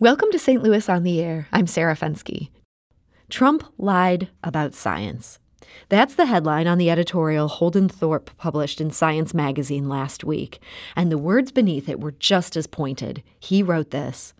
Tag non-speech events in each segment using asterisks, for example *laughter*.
Welcome to St. Louis on the Air. I'm Sarah Fenske. Trump lied about science. That's the headline on the editorial Holden Thorp published in Science magazine last week, and the words beneath it were just as pointed. He wrote this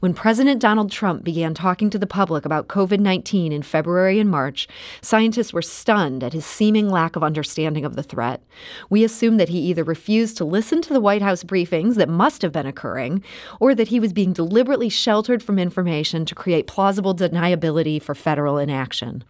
when President Donald Trump began talking to the public about COVID 19 in February and March, scientists were stunned at his seeming lack of understanding of the threat. We assumed that he either refused to listen to the White House briefings that must have been occurring, or that he was being deliberately sheltered from information to create plausible deniability for federal inaction.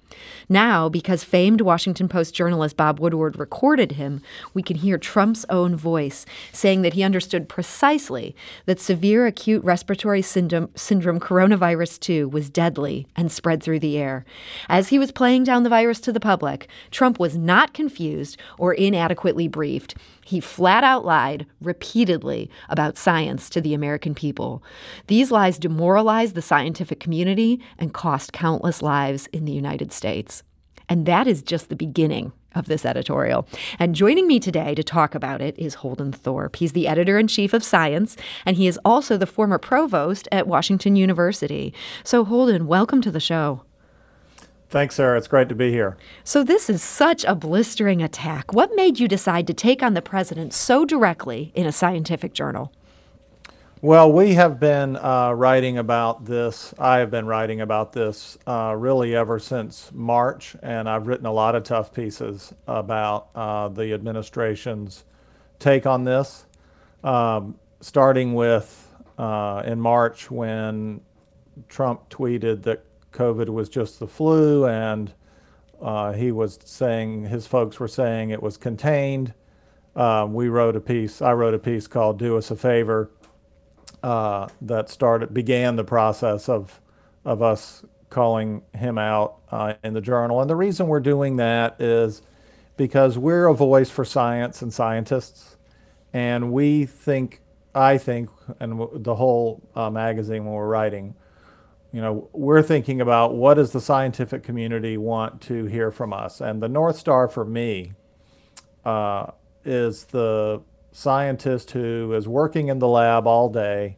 Now, because famed Washington Post journalist Bob Woodward recorded him, we can hear Trump's own voice saying that he understood precisely that severe acute respiratory syndrome syndrome, coronavirus 2 was deadly and spread through the air. As he was playing down the virus to the public, Trump was not confused or inadequately briefed. He flat out lied repeatedly about science to the American people. These lies demoralized the scientific community and cost countless lives in the United States. And that is just the beginning of this editorial. And joining me today to talk about it is Holden Thorp. He's the editor in chief of Science, and he is also the former provost at Washington University. So, Holden, welcome to the show. Thanks, Sarah. It's great to be here. So, this is such a blistering attack. What made you decide to take on the president so directly in a scientific journal? Well, we have been uh, writing about this. I have been writing about this uh, really ever since March, and I've written a lot of tough pieces about uh, the administration's take on this. Um, starting with uh, in March when Trump tweeted that COVID was just the flu, and uh, he was saying, his folks were saying it was contained. Uh, we wrote a piece, I wrote a piece called Do Us a Favor uh, that started began the process of of us calling him out uh, in the journal. And the reason we're doing that is because we're a voice for science and scientists, and we think, I think, and the whole uh, magazine when we're writing, you know, we're thinking about what does the scientific community want to hear from us, and the north star for me uh, is the scientist who is working in the lab all day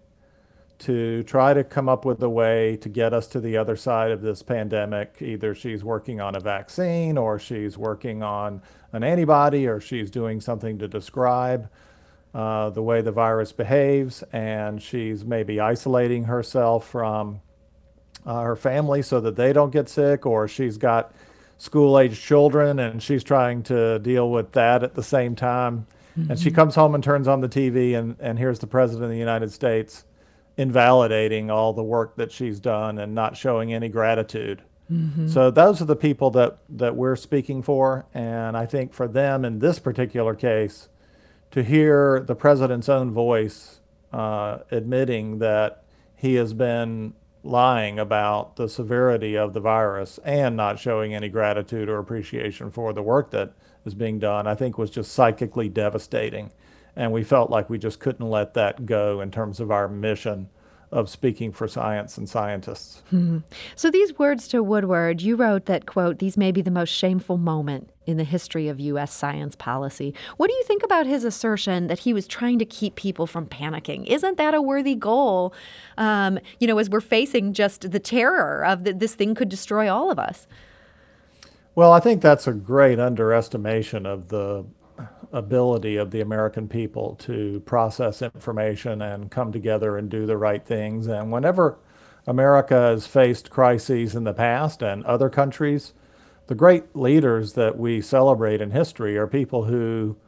to try to come up with a way to get us to the other side of this pandemic. Either she's working on a vaccine, or she's working on an antibody, or she's doing something to describe uh, the way the virus behaves, and she's maybe isolating herself from uh, her family so that they don't get sick, or she's got school age children and she's trying to deal with that at the same time. Mm-hmm. And she comes home and turns on the TV, and, and here's the President of the United States invalidating all the work that she's done and not showing any gratitude. Mm-hmm. So those are the people that, that we're speaking for. And I think for them in this particular case, to hear the president's own voice uh, admitting that he has been lying about the severity of the virus and not showing any gratitude or appreciation for the work that is being done, I think was just psychically devastating. And we felt like we just couldn't let that go in terms of our mission of speaking for science and scientists. Mm-hmm. So these words to Woodward, you wrote that, quote, these may be the most shameful moment in the history of U.S. science policy. What do you think about his assertion that he was trying to keep people from panicking? Isn't that a worthy goal, um, you know, as we're facing just the terror of that this thing could destroy all of us? Well, I think that's a great underestimation of the ability of the American people to process information and come together and do the right things. And whenever America has faced crises in the past and other countries, the great leaders that we celebrate in history are people who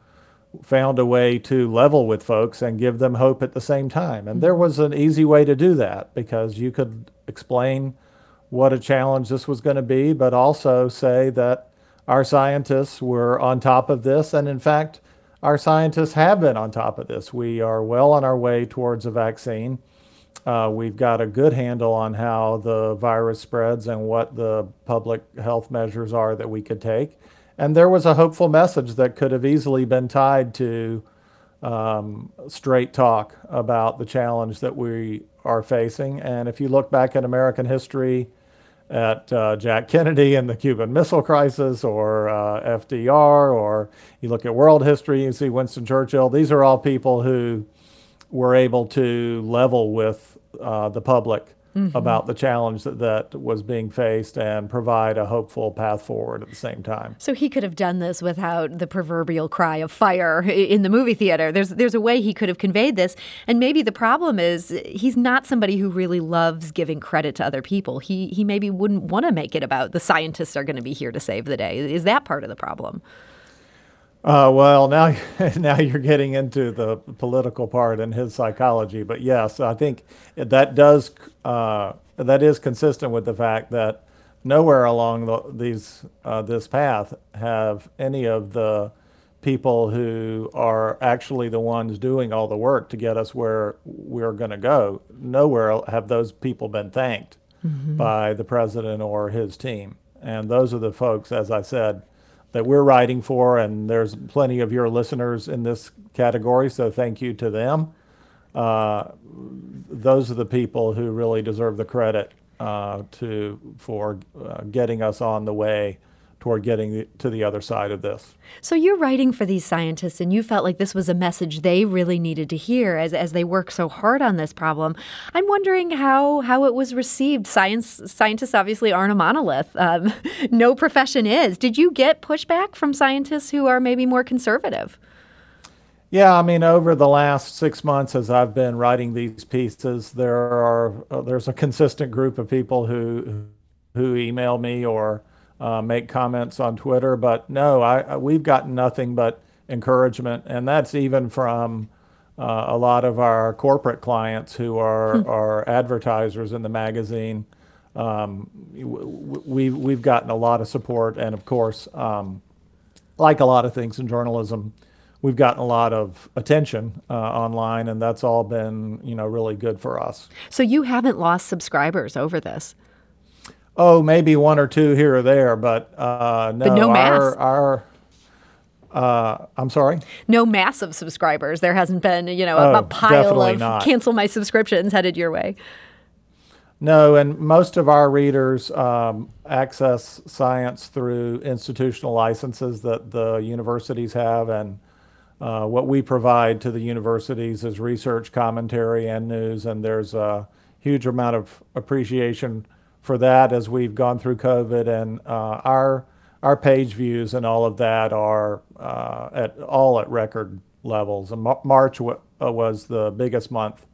found a way to level with folks and give them hope at the same time. And there was an easy way to do that because you could explain what a challenge this was going to be, but also say that our scientists were on top of this. And in fact, our scientists have been on top of this. We are well on our way towards a vaccine. Uh, we've got a good handle on how the virus spreads and what the public health measures are that we could take. And there was a hopeful message that could have easily been tied to um, straight talk about the challenge that we are facing. And if you look back at American history, at uh, Jack Kennedy and the Cuban Missile Crisis, or uh, FDR, or you look at world history, you see Winston Churchill. These are all people who were able to level with uh, the public mm-hmm. about the challenge that, that was being faced and provide a hopeful path forward at the same time. So he could have done this without the proverbial cry of fire in the movie theater. There's there's a way he could have conveyed this, and maybe the problem is he's not somebody who really loves giving credit to other people. He he maybe wouldn't want to make it about the scientists are going to be here to save the day. Is that part of the problem? Uh, well, now *laughs* now you're getting into the political part and his psychology, but yes, I think that does uh, that is consistent with the fact that nowhere along the, these uh, this path have any of the people who are actually the ones doing all the work to get us where we're going to go. Nowhere have those people been thanked mm-hmm. by the president or his team, and those are the folks, as I said that we're writing for, and there's plenty of your listeners in this category, so thank you to them. Uh, those are the people who really deserve the credit uh, to for uh, getting us on the way toward getting to the other side of this. So you're writing for these scientists, and you felt like this was a message they really needed to hear as, as they work so hard on this problem. I'm wondering how how it was received. Science scientists obviously aren't a monolith. Um, *laughs* no profession is. Did you get pushback from scientists who are maybe more conservative? Yeah, I mean, over the last six months, as I've been writing these pieces, there are uh, there's a consistent group of people who who email me or uh, make comments on Twitter. But no, I, we've gotten nothing but encouragement, and that's even from uh, a lot of our corporate clients who are, hmm. are advertisers in the magazine. Um, we, we've gotten a lot of support, and of course, um, like a lot of things in journalism, we've gotten a lot of attention uh, online, and that's all been you know really good for us. So you haven't lost subscribers over this. Oh, maybe one or two here or there, but uh, no. But no mass. Our, our uh, I'm sorry. No massive subscribers. There hasn't been, you know, oh, a pile of not. cancel my subscriptions headed your way. No, and most of our readers um, access science through institutional licenses that the universities have, and uh, what we provide to the universities is research, commentary, and news. And there's a huge amount of appreciation for that as we've gone through COVID, and uh, our our page views and all of that are uh, at all at record levels. And March w- was the biggest month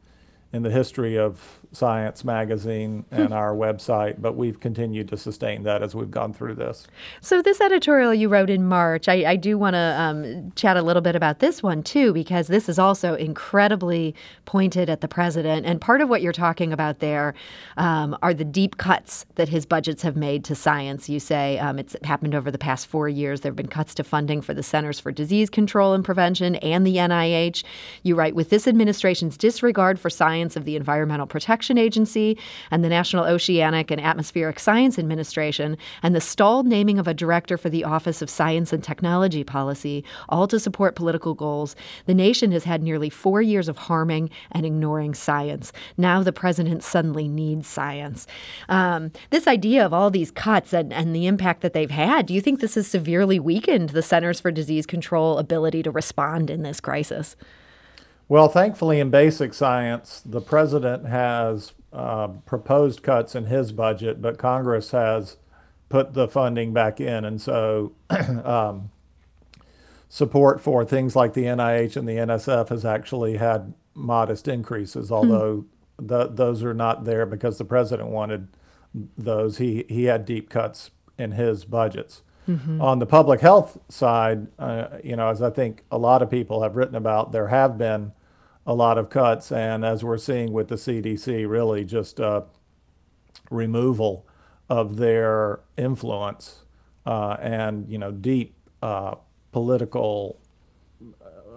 in the history of Science Magazine and hmm. our website, but we've continued to sustain that as we've gone through this. So, this editorial you wrote in March, I, I do want to um, chat a little bit about this one too, because this is also incredibly pointed at the president. And part of what you're talking about there um, are the deep cuts that his budgets have made to science. You say um, it's happened over the past four years. There have been cuts to funding for the Centers for Disease Control and Prevention and the NIH. You write, with this administration's disregard for science of the Environmental Protection Protection Agency and the National Oceanic and Atmospheric Science Administration, and the stalled naming of a director for the Office of Science and Technology Policy, all to support political goals, the nation has had nearly four years of harming and ignoring science. Now the president suddenly needs science. Um, this idea of all these cuts and, and the impact that they've had, do you think this has severely weakened the Centers for Disease Control ability to respond in this crisis? Well, thankfully, in basic science, the president has uh, proposed cuts in his budget, but Congress has put the funding back in. And so *clears throat* um, support for things like the NIH and the NSF has actually had modest increases, hmm. although mm. the, those are not there because the president wanted those. He, he had deep cuts in his budgets. Mm-hmm. On the public health side, uh, you know, as I think a lot of people have written about, there have been a lot of cuts, and as we're seeing with the CDC, really just a removal of their influence uh, and you know deep uh, political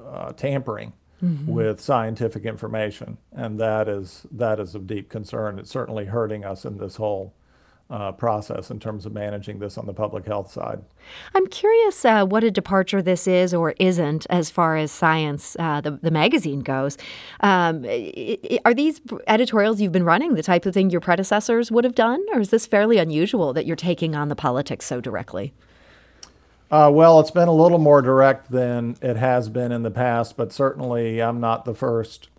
uh, tampering mm-hmm. with scientific information, and that is that is of deep concern. It's certainly hurting us in this whole uh, process in terms of managing this on the public health side. I'm curious uh, what a departure this is or isn't as far as science, uh, the, the magazine goes. Um, are these editorials you've been running the type of thing your predecessors would have done, or is this fairly unusual that you're taking on the politics so directly? Uh, well, it's been a little more direct than it has been in the past, but certainly I'm not the first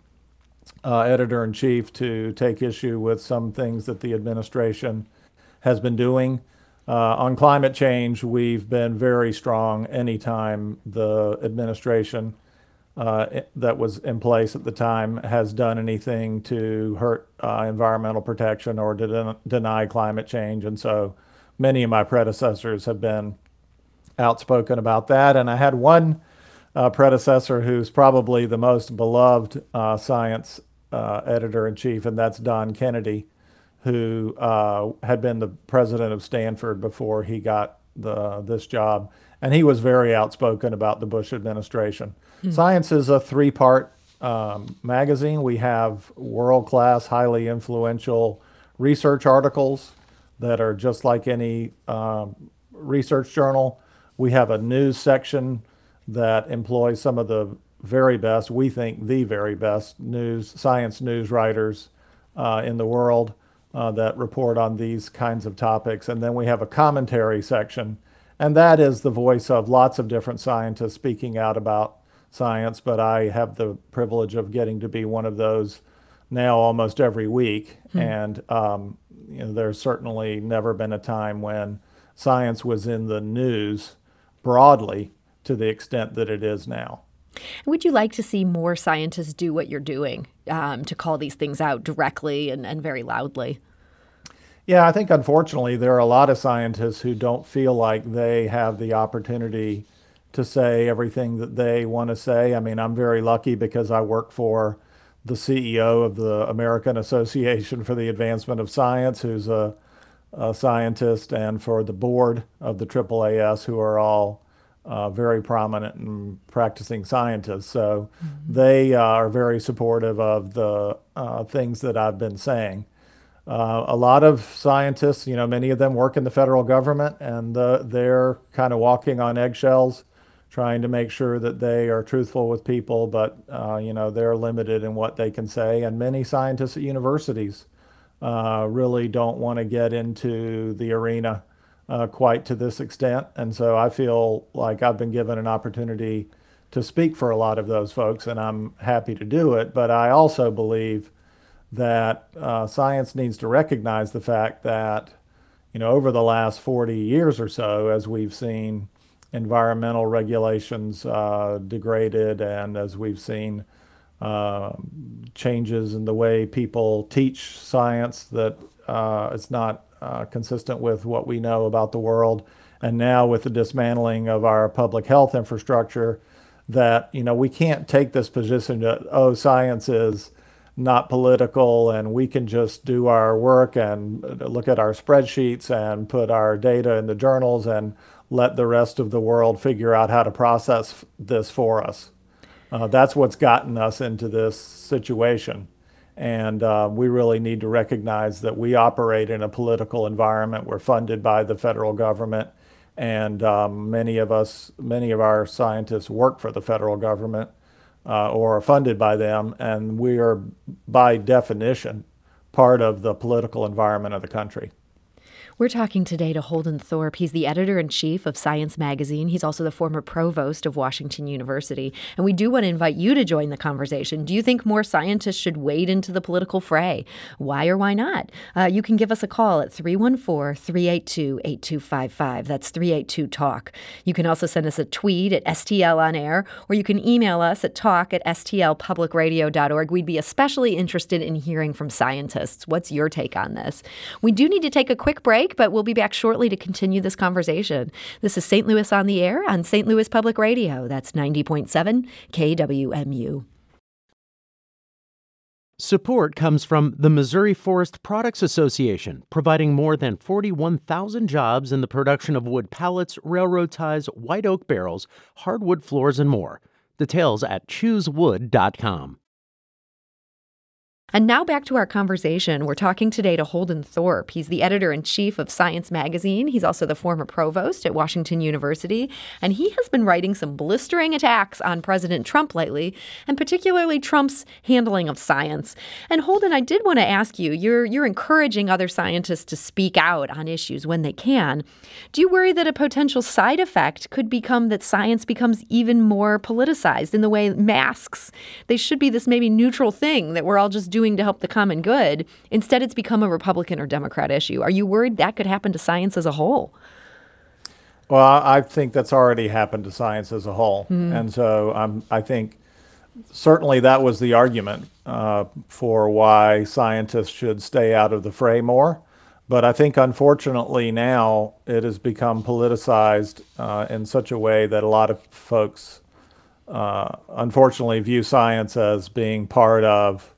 uh, editor in chief to take issue with some things that the administration has been doing. Uh, on climate change, we've been very strong anytime the administration uh, that was in place at the time has done anything to hurt uh, environmental protection or to den- deny climate change. And so many of my predecessors have been outspoken about that. And I had one uh, predecessor who's probably the most beloved uh, science uh, editor in chief, and that's Don Kennedy, who uh, had been the president of Stanford before he got the, this job. And he was very outspoken about the Bush administration. Hmm. Science is a three part um, magazine. We have world class, highly influential research articles that are just like any um, research journal. We have a news section that employs some of the very best, we think the very best news, science news writers uh, in the world uh, that report on these kinds of topics. And then we have a commentary section, and that is the voice of lots of different scientists speaking out about science. But I have the privilege of getting to be one of those now almost every week. Hmm. And um, you know, there's certainly never been a time when science was in the news broadly to the extent that it is now. Would you like to see more scientists do what you're doing um, to call these things out directly and, and very loudly? Yeah, I think unfortunately there are a lot of scientists who don't feel like they have the opportunity to say everything that they want to say. I mean, I'm very lucky because I work for the CEO of the American Association for the Advancement of Science, who's a, a scientist, and for the board of the AAAS, who are all uh, very prominent and practicing scientists. So mm-hmm. they uh, are very supportive of the uh, things that I've been saying. Uh, a lot of scientists, you know, many of them work in the federal government and they're kind of walking on eggshells, trying to make sure that they are truthful with people, but, uh, you know, they're limited in what they can say. And many scientists at universities really don't want to get into the arena uh, quite to this extent. And so I feel like I've been given an opportunity to speak for a lot of those folks, and I'm happy to do it. But I also believe that uh, science needs to recognize the fact that, you know, over the last 40 years or so, as we've seen environmental regulations uh, degraded and as we've seen uh, changes in the way people teach science, that uh, it's not uh, consistent with what we know about the world. And now with the dismantling of our public health infrastructure, that you know we can't take this position that oh science is not political and we can just do our work and look at our spreadsheets and put our data in the journals and let the rest of the world figure out how to process this for us. Uh, that's what's gotten us into this situation. And uh, we really need to recognize that we operate in a political environment. We're funded by the federal government. And um, many of us, many of our scientists work for the federal government uh, or are funded by them. And we are, by definition, part of the political environment of the country. We're talking today to Holden Thorp. He's the editor in chief of Science Magazine. He's also the former provost of Washington University. And we do want to invite you to join the conversation. Do you think more scientists should wade into the political fray? Why or why not? Uh, you can give us a call at 314 382 8255. That's 382 Talk. You can also send us a tweet at STL on air, or you can email us at talk at stlpublicradio.org. We'd be especially interested in hearing from scientists. What's your take on this? We do need to take a quick break break, but we'll be back shortly to continue this conversation. This is St. Louis on the Air on St. Louis Public Radio. That's 90.7 KWMU. Support comes from the Missouri Forest Products Association, providing more than 41,000 jobs in the production of wood pallets, railroad ties, white oak barrels, hardwood floors, and more. Details at choosewood.com. And now back to our conversation. We're talking today to Holden Thorp. He's the editor in chief of Science Magazine. He's also the former provost at Washington University. And he has been writing some blistering attacks on President Trump lately, and particularly Trump's handling of science. And Holden, I did want to ask you you're, you're encouraging other scientists to speak out on issues when they can. Do you worry that a potential side effect could become that science becomes even more politicized in the way masks? They should be this maybe neutral thing that we're all just doing to help the common good. Instead, it's become a Republican or Democrat issue. Are you worried that could happen to science as a whole? Well, I think that's already happened to science as a whole, mm-hmm. and so um, I think certainly that was the argument uh, for why scientists should stay out of the fray more. But I think unfortunately now it has become politicized uh, in such a way that a lot of folks uh, unfortunately view science as being part of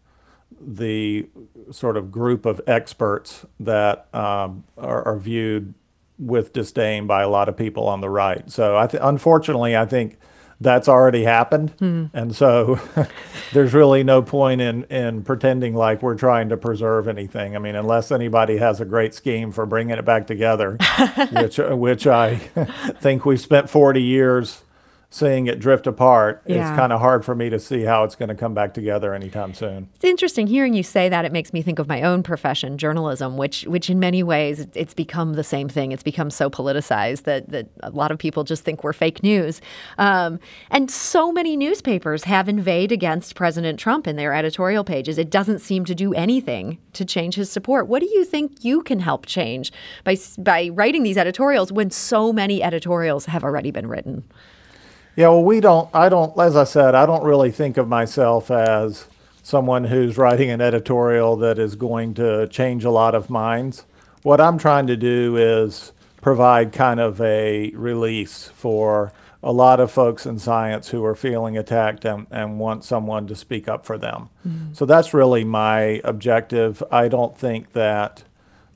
the sort of group of experts that um, are, are, viewed with disdain by a lot of people on the right. So, I th- unfortunately, I think that's already happened, mm. and so *laughs* there's really no point in in pretending like we're trying to preserve anything. I mean, unless anybody has a great scheme for bringing it back together, *laughs* which which I *laughs* think we've spent 40 years seeing it drift apart, yeah. it's kind of hard for me to see how it's going to come back together anytime soon. It's interesting hearing you say that. It makes me think of my own profession, journalism, which which in many ways it's become the same thing. It's become so politicized that that a lot of people just think we're fake news. Um, and so many newspapers have inveighed against President Trump in their editorial pages. It doesn't seem to do anything to change his support. What do you think you can help change by by writing these editorials when so many editorials have already been written? Yeah, well, we don't, I don't, as I said, I don't really think of myself as someone who's writing an editorial that is going to change a lot of minds. What I'm trying to do is provide kind of a release for a lot of folks in science who are feeling attacked and, and want someone to speak up for them. Mm-hmm. So that's really my objective. I don't think that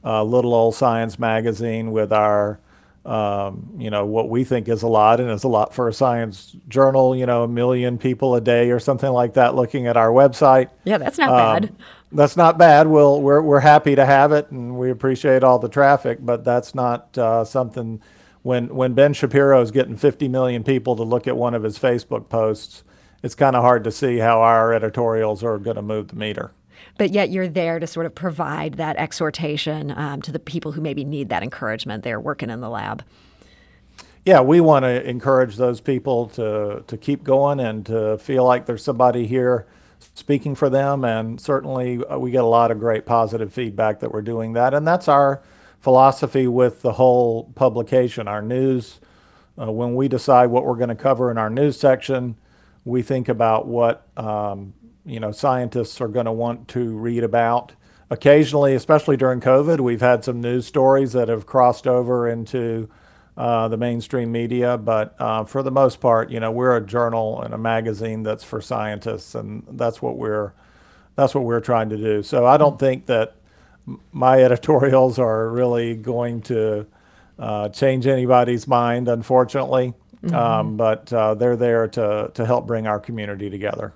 uh, little old science magazine with our um, you know, what we think is a lot, and it's a lot for a science journal, you know, a million people a day or something like that looking at our website. Yeah, that's not um, bad. That's not bad. We'll, we're, we're happy to have it, and we appreciate all the traffic, but that's not uh, something. When, when Ben Shapiro is getting 50 million people to look at one of his Facebook posts, it's kind of hard to see how our editorials are going to move the meter but yet you're there to sort of provide that exhortation um, to the people who maybe need that encouragement. They're working in the lab. Yeah, we want to encourage those people to to keep going and to feel like there's somebody here speaking for them. And certainly, uh, we get a lot of great positive feedback that we're doing that. And that's our philosophy with the whole publication. Our news, uh, when we decide what we're going to cover in our news section, we think about what um, you know scientists are going to want to read about. Occasionally, especially during COVID, we've had some news stories that have crossed over into uh, the mainstream media. But uh, for the most part, you know, we're a journal and a magazine that's for scientists, and that's what we're that's what we're trying to do. So I don't think that my *laughs* editorials are really going to uh, change anybody's mind, unfortunately. Mm-hmm. Um, but uh, they're there to to help bring our community together.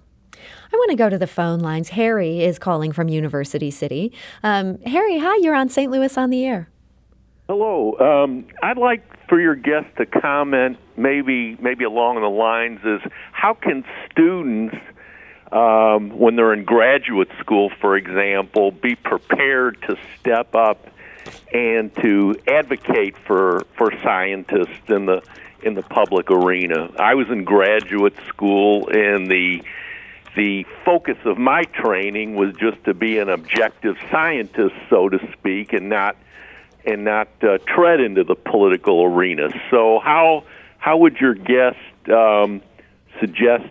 I want to go to the phone lines. Harry is calling from University City. Um, Harry, hi, you're on St. Louis on the air. Hello. Um, I'd like for your guest to comment, maybe maybe along the lines is how can students, um, when they're in graduate school, for example, be prepared to step up and to advocate for for scientists in the in the public arena. I was in graduate school, in the the focus of my training was just to be an objective scientist, so to speak, and not and not uh, tread into the political arena. So, how how would your guest um, suggest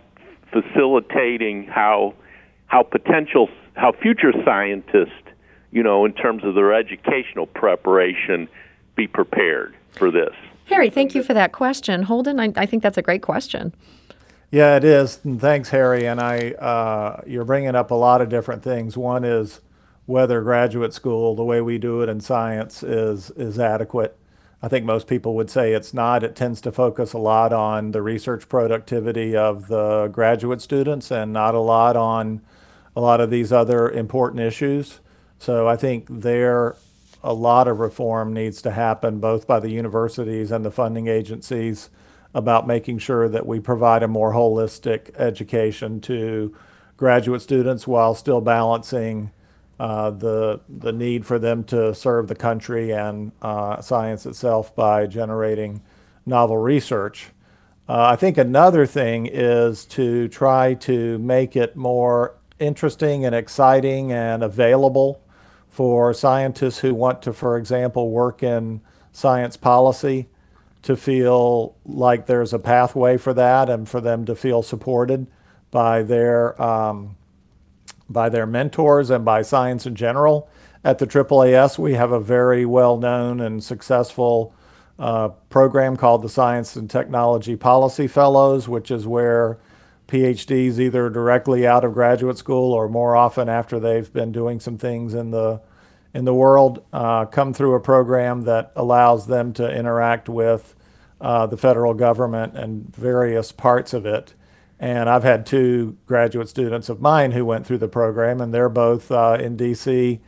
facilitating how how potential how future scientists, you know, in terms of their educational preparation, be prepared for this? Harry, thank you for that question. Holden, I, I think that's a great question. Yeah, it is. And thanks, Harry. And I, uh, you're bringing up a lot of different things. One is whether graduate school, the way we do it in science, is is adequate. I think most people would say it's not. It tends to focus a lot on the research productivity of the graduate students and not a lot on a lot of these other important issues. So I think there a lot of reform needs to happen both by the universities and the funding agencies about making sure that we provide a more holistic education to graduate students while still balancing uh, the the need for them to serve the country and uh, science itself by generating novel research. Uh, I think another thing is to try to make it more interesting and exciting and available for scientists who want to, for example, work in science policy to feel like there's a pathway for that and for them to feel supported by their um, by their mentors and by science in general. At the AAAS, we have a very well known and successful uh, program called the Science and Technology Policy Fellows, which is where PhDs, either directly out of graduate school or more often after they've been doing some things in the in the world, uh, come through a program that allows them to interact with uh, the federal government and various parts of it. And I've had two graduate students of mine who went through the program, and they're both uh, in DC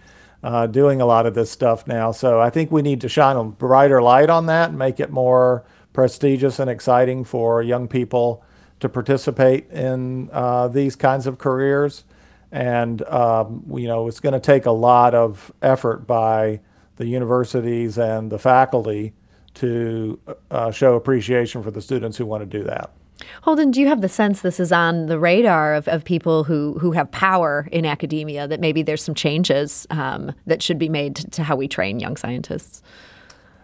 uh, doing a lot of this stuff now. So I think we need to shine a brighter light on that and make it more prestigious and exciting for young people to participate in uh, these kinds of careers. And, um, you know, it's going to take a lot of effort by the universities and the faculty to uh, show appreciation for the students who want to do that. Holden, do you have the sense this is on the radar of, of people who, who have power in academia, that maybe there's some changes um, that should be made to how we train young scientists?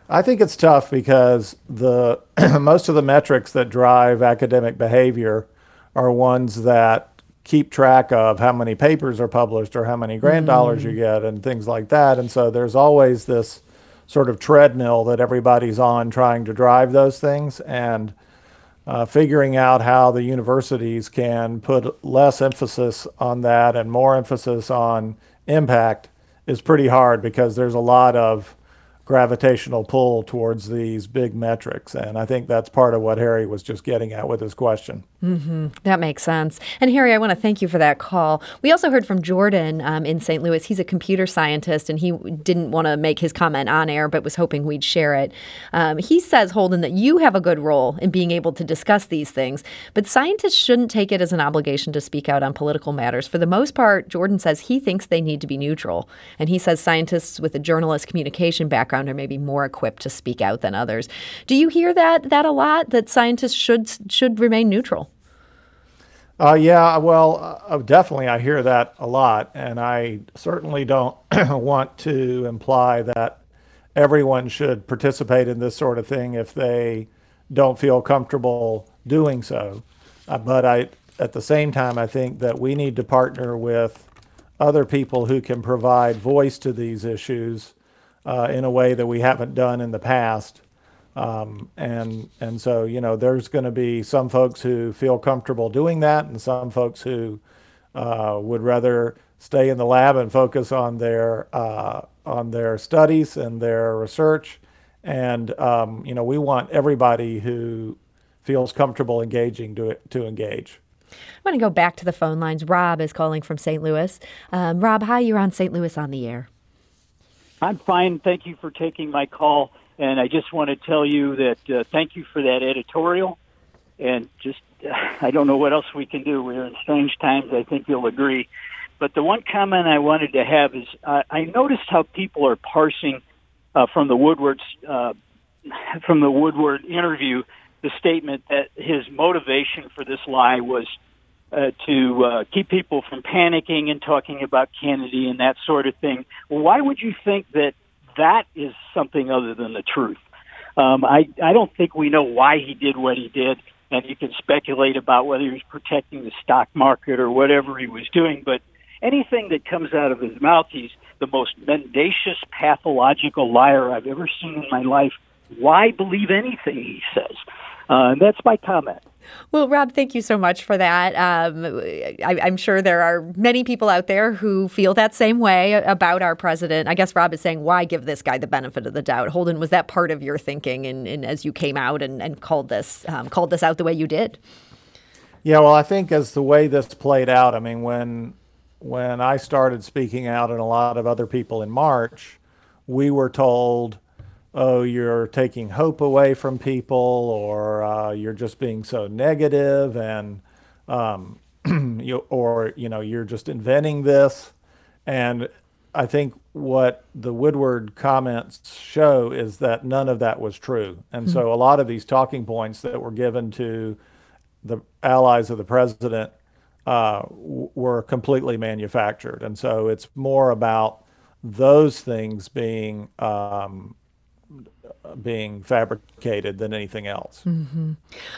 I think it's tough because the *clears throat* most of the metrics that drive academic behavior are ones that keep track of how many papers are published or how many grant mm. dollars you get and things like that. And so there's always this sort of treadmill that everybody's on trying to drive those things. And uh, figuring out how the universities can put less emphasis on that and more emphasis on impact is pretty hard because there's a lot of gravitational pull towards these big metrics. And I think that's part of what Harry was just getting at with his question. Mm-hmm. That makes sense. And Harry, I want to thank you for that call. We also heard from Jordan um, in St. Louis. He's a computer scientist and he didn't want to make his comment on air, but was hoping we'd share it. Um, he says, Holden, that you have a good role in being able to discuss these things, but scientists shouldn't take it as an obligation to speak out on political matters. For the most part, Jordan says he thinks they need to be neutral. And he says scientists with a journalist communication background background are maybe more equipped to speak out than others. Do you hear that that a lot? That scientists should should remain neutral? Uh, yeah, well, uh, definitely, I hear that a lot, and I certainly don't *clears throat* want to imply that everyone should participate in this sort of thing if they don't feel comfortable doing so. Uh, but I, at the same time, I think that we need to partner with other people who can provide voice to these issues uh, in a way that we haven't done in the past. Um, and and so you know there's going to be some folks who feel comfortable doing that, and some folks who uh, would rather stay in the lab and focus on their uh, on their studies and their research. And um, you know we want everybody who feels comfortable engaging to to engage. I want to go back to the phone lines. Rob is calling from St. Louis. Um, Rob, hi, you're on St. Louis on the air. I'm fine. Thank you for taking my call. And I just want to tell you that uh, thank you for that editorial. And just, uh, I don't know what else we can do. We're in strange times. I think you'll agree. But the one comment I wanted to have is uh, I noticed how people are parsing uh, from the Woodward's uh, from the Woodward interview the statement that his motivation for this lie was uh, to uh, keep people from panicking and talking about Kennedy and that sort of thing. Why would you think that that is something other than the truth? Um, I I don't think we know why he did what he did, and you can speculate about whether he was protecting the stock market or whatever he was doing. But anything that comes out of his mouth, he's the most mendacious, pathological liar I've ever seen in my life. Why believe anything he says? Uh, and that's my comment. Well, Rob, thank you so much for that. Um, I, am sure there are many people out there who feel that same way about our president. I guess Rob is saying, why give this guy the benefit of the doubt? Holden, was that part of your thinking in, in as you came out and, and called this um, called this out the way you did? Yeah, well, I think as the way this played out, I mean, when when I started speaking out and a lot of other people in March, we were told, oh, you're taking hope away from people or uh, you're just being so negative and um, *clears throat* you, or you know you're just inventing this and I think what the Woodward comments show is that none of that was true. And mm-hmm. so a lot of these talking points that were given to the allies of the president uh, were completely manufactured. And so it's more about those things being um, being fabricated than anything else. Mm-hmm.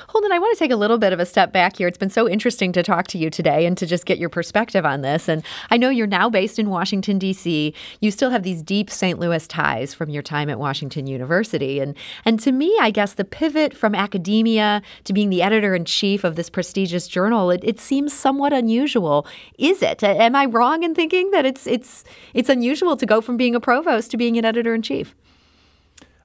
Holden, I want to take a little bit of a step back here. It's been so interesting to talk to you today and to just get your perspective on this. And I know you're now based in Washington, D.C. You still have these deep St. Louis ties from your time at Washington University. And, and to me, I guess the pivot from academia to being the editor in chief of this prestigious journal, it, it seems somewhat unusual. Is it? Am I wrong in thinking that it's, it's, it's unusual to go from being a provost to being an editor in chief?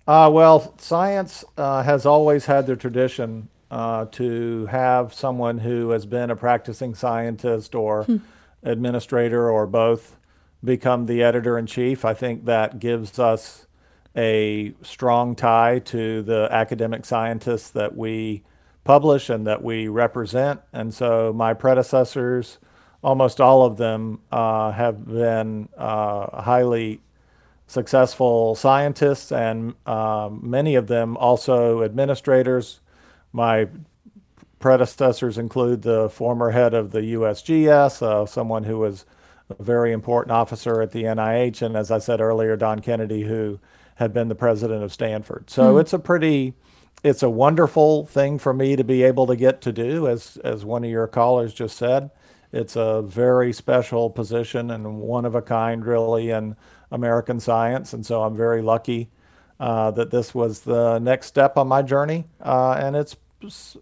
Uh, well, science uh, has always had the tradition uh, to have someone who has been a practicing scientist or hmm. administrator or both become the editor in chief. I think that gives us a strong tie to the academic scientists that we publish and that we represent. And so my predecessors, almost all of them, uh, have been uh, highly successful scientists, and um, many of them also administrators. My predecessors include the former head of the USGS, uh, someone who was a very important officer at the NIH, and as I said earlier, Don Kennedy, who had been the president of Stanford. So mm. it's a pretty, it's a wonderful thing for me to be able to get to do, as as one of your callers just said. It's a very special position and one of a kind, really, in American science, and so I'm very lucky uh, that this was the next step on my journey, uh, and it's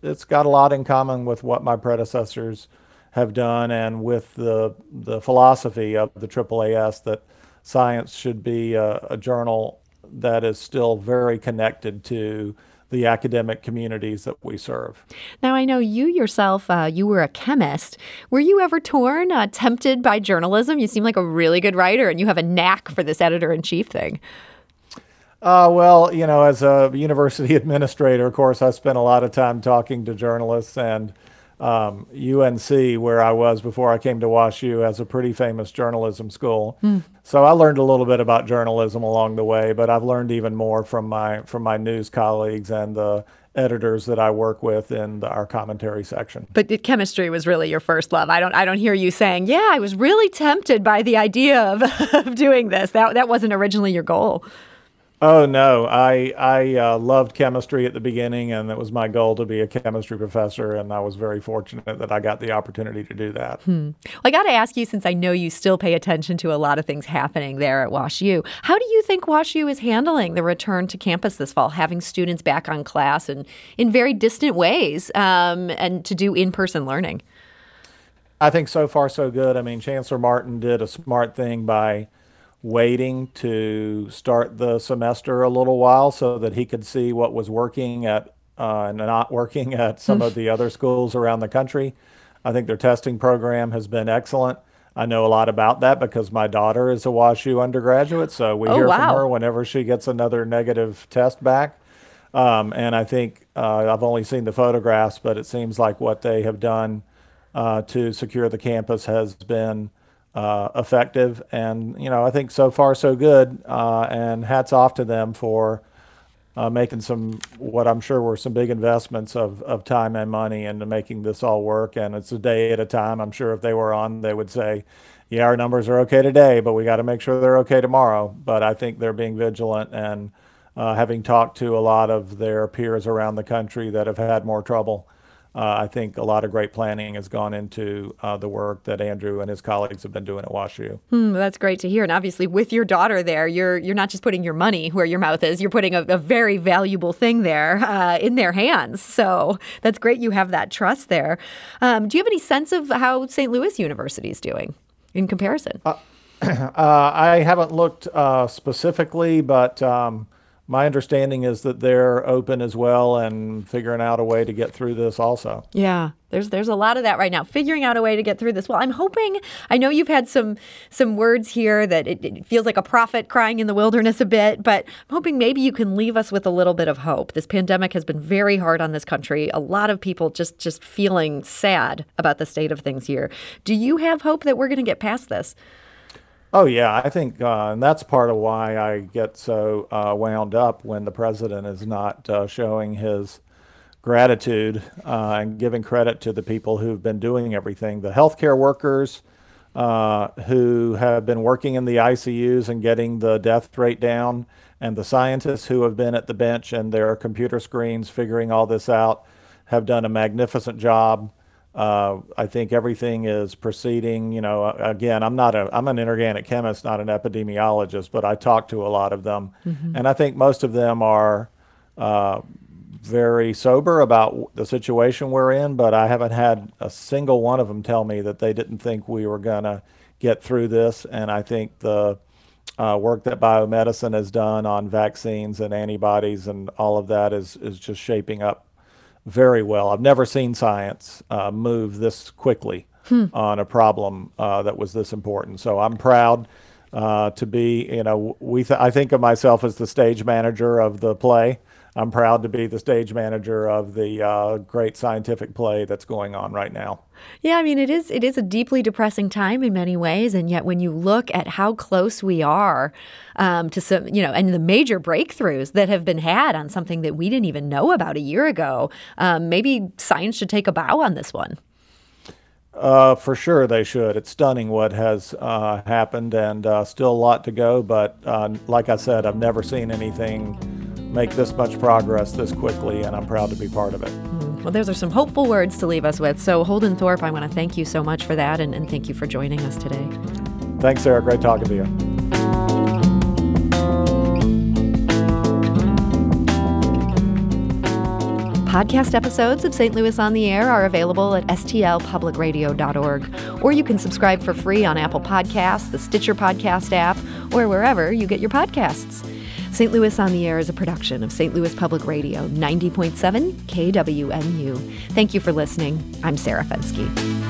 it's got a lot in common with what my predecessors have done, and with the the philosophy of the AAAS that science should be a, a journal that is still very connected to the academic communities that we serve. Now, I know you yourself, uh, you were a chemist. Were you ever torn, uh, tempted by journalism? You seem like a really good writer and you have a knack for this editor in chief thing. Uh, well, you know, as a university *laughs* administrator, of course, I spent a lot of time talking to journalists and um, UNC, where I was before I came to WashU, has a pretty famous journalism school. Mm. So I learned a little bit about journalism along the way, but I've learned even more from my from my news colleagues and the editors that I work with in the, our commentary section. But chemistry was really your first love. I don't I don't hear you saying, "Yeah, I was really tempted by the idea of, *laughs* of doing this." That that wasn't originally your goal. Oh no, I I uh, loved chemistry at the beginning, and it was my goal to be a chemistry professor, and I was very fortunate that I got the opportunity to do that. Hmm. Well, I got to ask you, since I know you still pay attention to a lot of things happening there at WashU, how do you think WashU is handling the return to campus this fall, having students back on class and in very distant ways, um, and to do in-person learning? I think so far so good. I mean, Chancellor Martin did a smart thing by waiting to start the semester a little while so that he could see what was working at uh, and not working at some of the other schools around the country. I think their testing program has been excellent. I know a lot about that because my daughter is a WashU undergraduate, so we oh, hear wow. from her whenever she gets another negative test back. Um, and I think uh, I've only seen the photographs, but it seems like what they have done uh, to secure the campus has been uh, effective. And, you know, I think so far so good. Uh, and hats off to them for uh, making some, what I'm sure were some big investments of, of time and money into making this all work. And it's a day at a time. I'm sure if they were on, they would say, yeah, our numbers are okay today, but we got to make sure they're okay tomorrow. But I think they're being vigilant and uh, having talked to a lot of their peers around the country that have had more trouble I think a lot of great planning has gone into uh, the work that Andrew and his colleagues have been doing at WashU. Hmm, that's great to hear. And obviously, with your daughter there, you're you're not just putting your money where your mouth is. You're putting a, a very valuable thing there uh, in their hands. So that's great. You have that trust there. Um, do you have any sense of how St. Louis University is doing in comparison? Uh, *clears throat* uh, I haven't looked uh, specifically, but. Um, my understanding is that they're open as well and figuring out a way to get through this also. Yeah. There's there's a lot of that right now. Figuring out a way to get through this. Well, I'm hoping. I know you've had some some words here that it, it, feels like a prophet crying in the wilderness a bit, but I'm hoping maybe you can leave us with a little bit of hope. This pandemic has been very hard on this country. A lot of people just just feeling sad about the state of things here. Do you have hope that we're going to get past this? Oh yeah, I think, uh, and that's part of why I get so uh, wound up when the president is not uh, showing his gratitude uh, and giving credit to the people who've been doing everything. The healthcare workers uh, who have been working in the ICUs and getting the death rate down, and the scientists who have been at the bench and their computer screens figuring all this out have done a magnificent job. Uh, I think everything is proceeding. You know, again, I'm not a I'm an inorganic chemist, not an epidemiologist, but I talk to a lot of them, mm-hmm. and I think most of them are uh, very sober about the situation we're in, but I haven't had a single one of them tell me that they didn't think we were going to get through this. And I think the uh, work that biomedicine has done on vaccines and antibodies and all of that is, is just shaping up very well. I've never seen science uh, move this quickly hmm. on a problem uh, that was this important. So I'm proud. Uh, to be, you know, we th- I think of myself as the stage manager of the play, I'm proud to be the stage manager of the uh, great scientific play that's going on right now. Yeah, I mean it is it is a deeply depressing time in many ways, and yet when you look at how close we are um, to some, you know, and the major breakthroughs that have been had on something that we didn't even know about a year ago, um, maybe science should take a bow on this one. Uh, for sure, they should. It's stunning what has uh, happened, and uh, still a lot to go. But uh, like I said, I've never seen anything make this much progress this quickly, and I'm proud to be part of it. Hmm. Well, those are some hopeful words to leave us with. So, Holden Thorp, I want to thank you so much for that, and, and thank you for joining us today. Thanks, Sarah. Great talking to you. Podcast episodes of St. Louis on the Air are available at stlpublicradio.org, or you can subscribe for free on Apple Podcasts, the Stitcher Podcast app, or wherever you get your podcasts. St. Louis on the Air is a production of St. Louis Public Radio, 90.7 KWMU. Thank you for listening. I'm Sarah Fenske.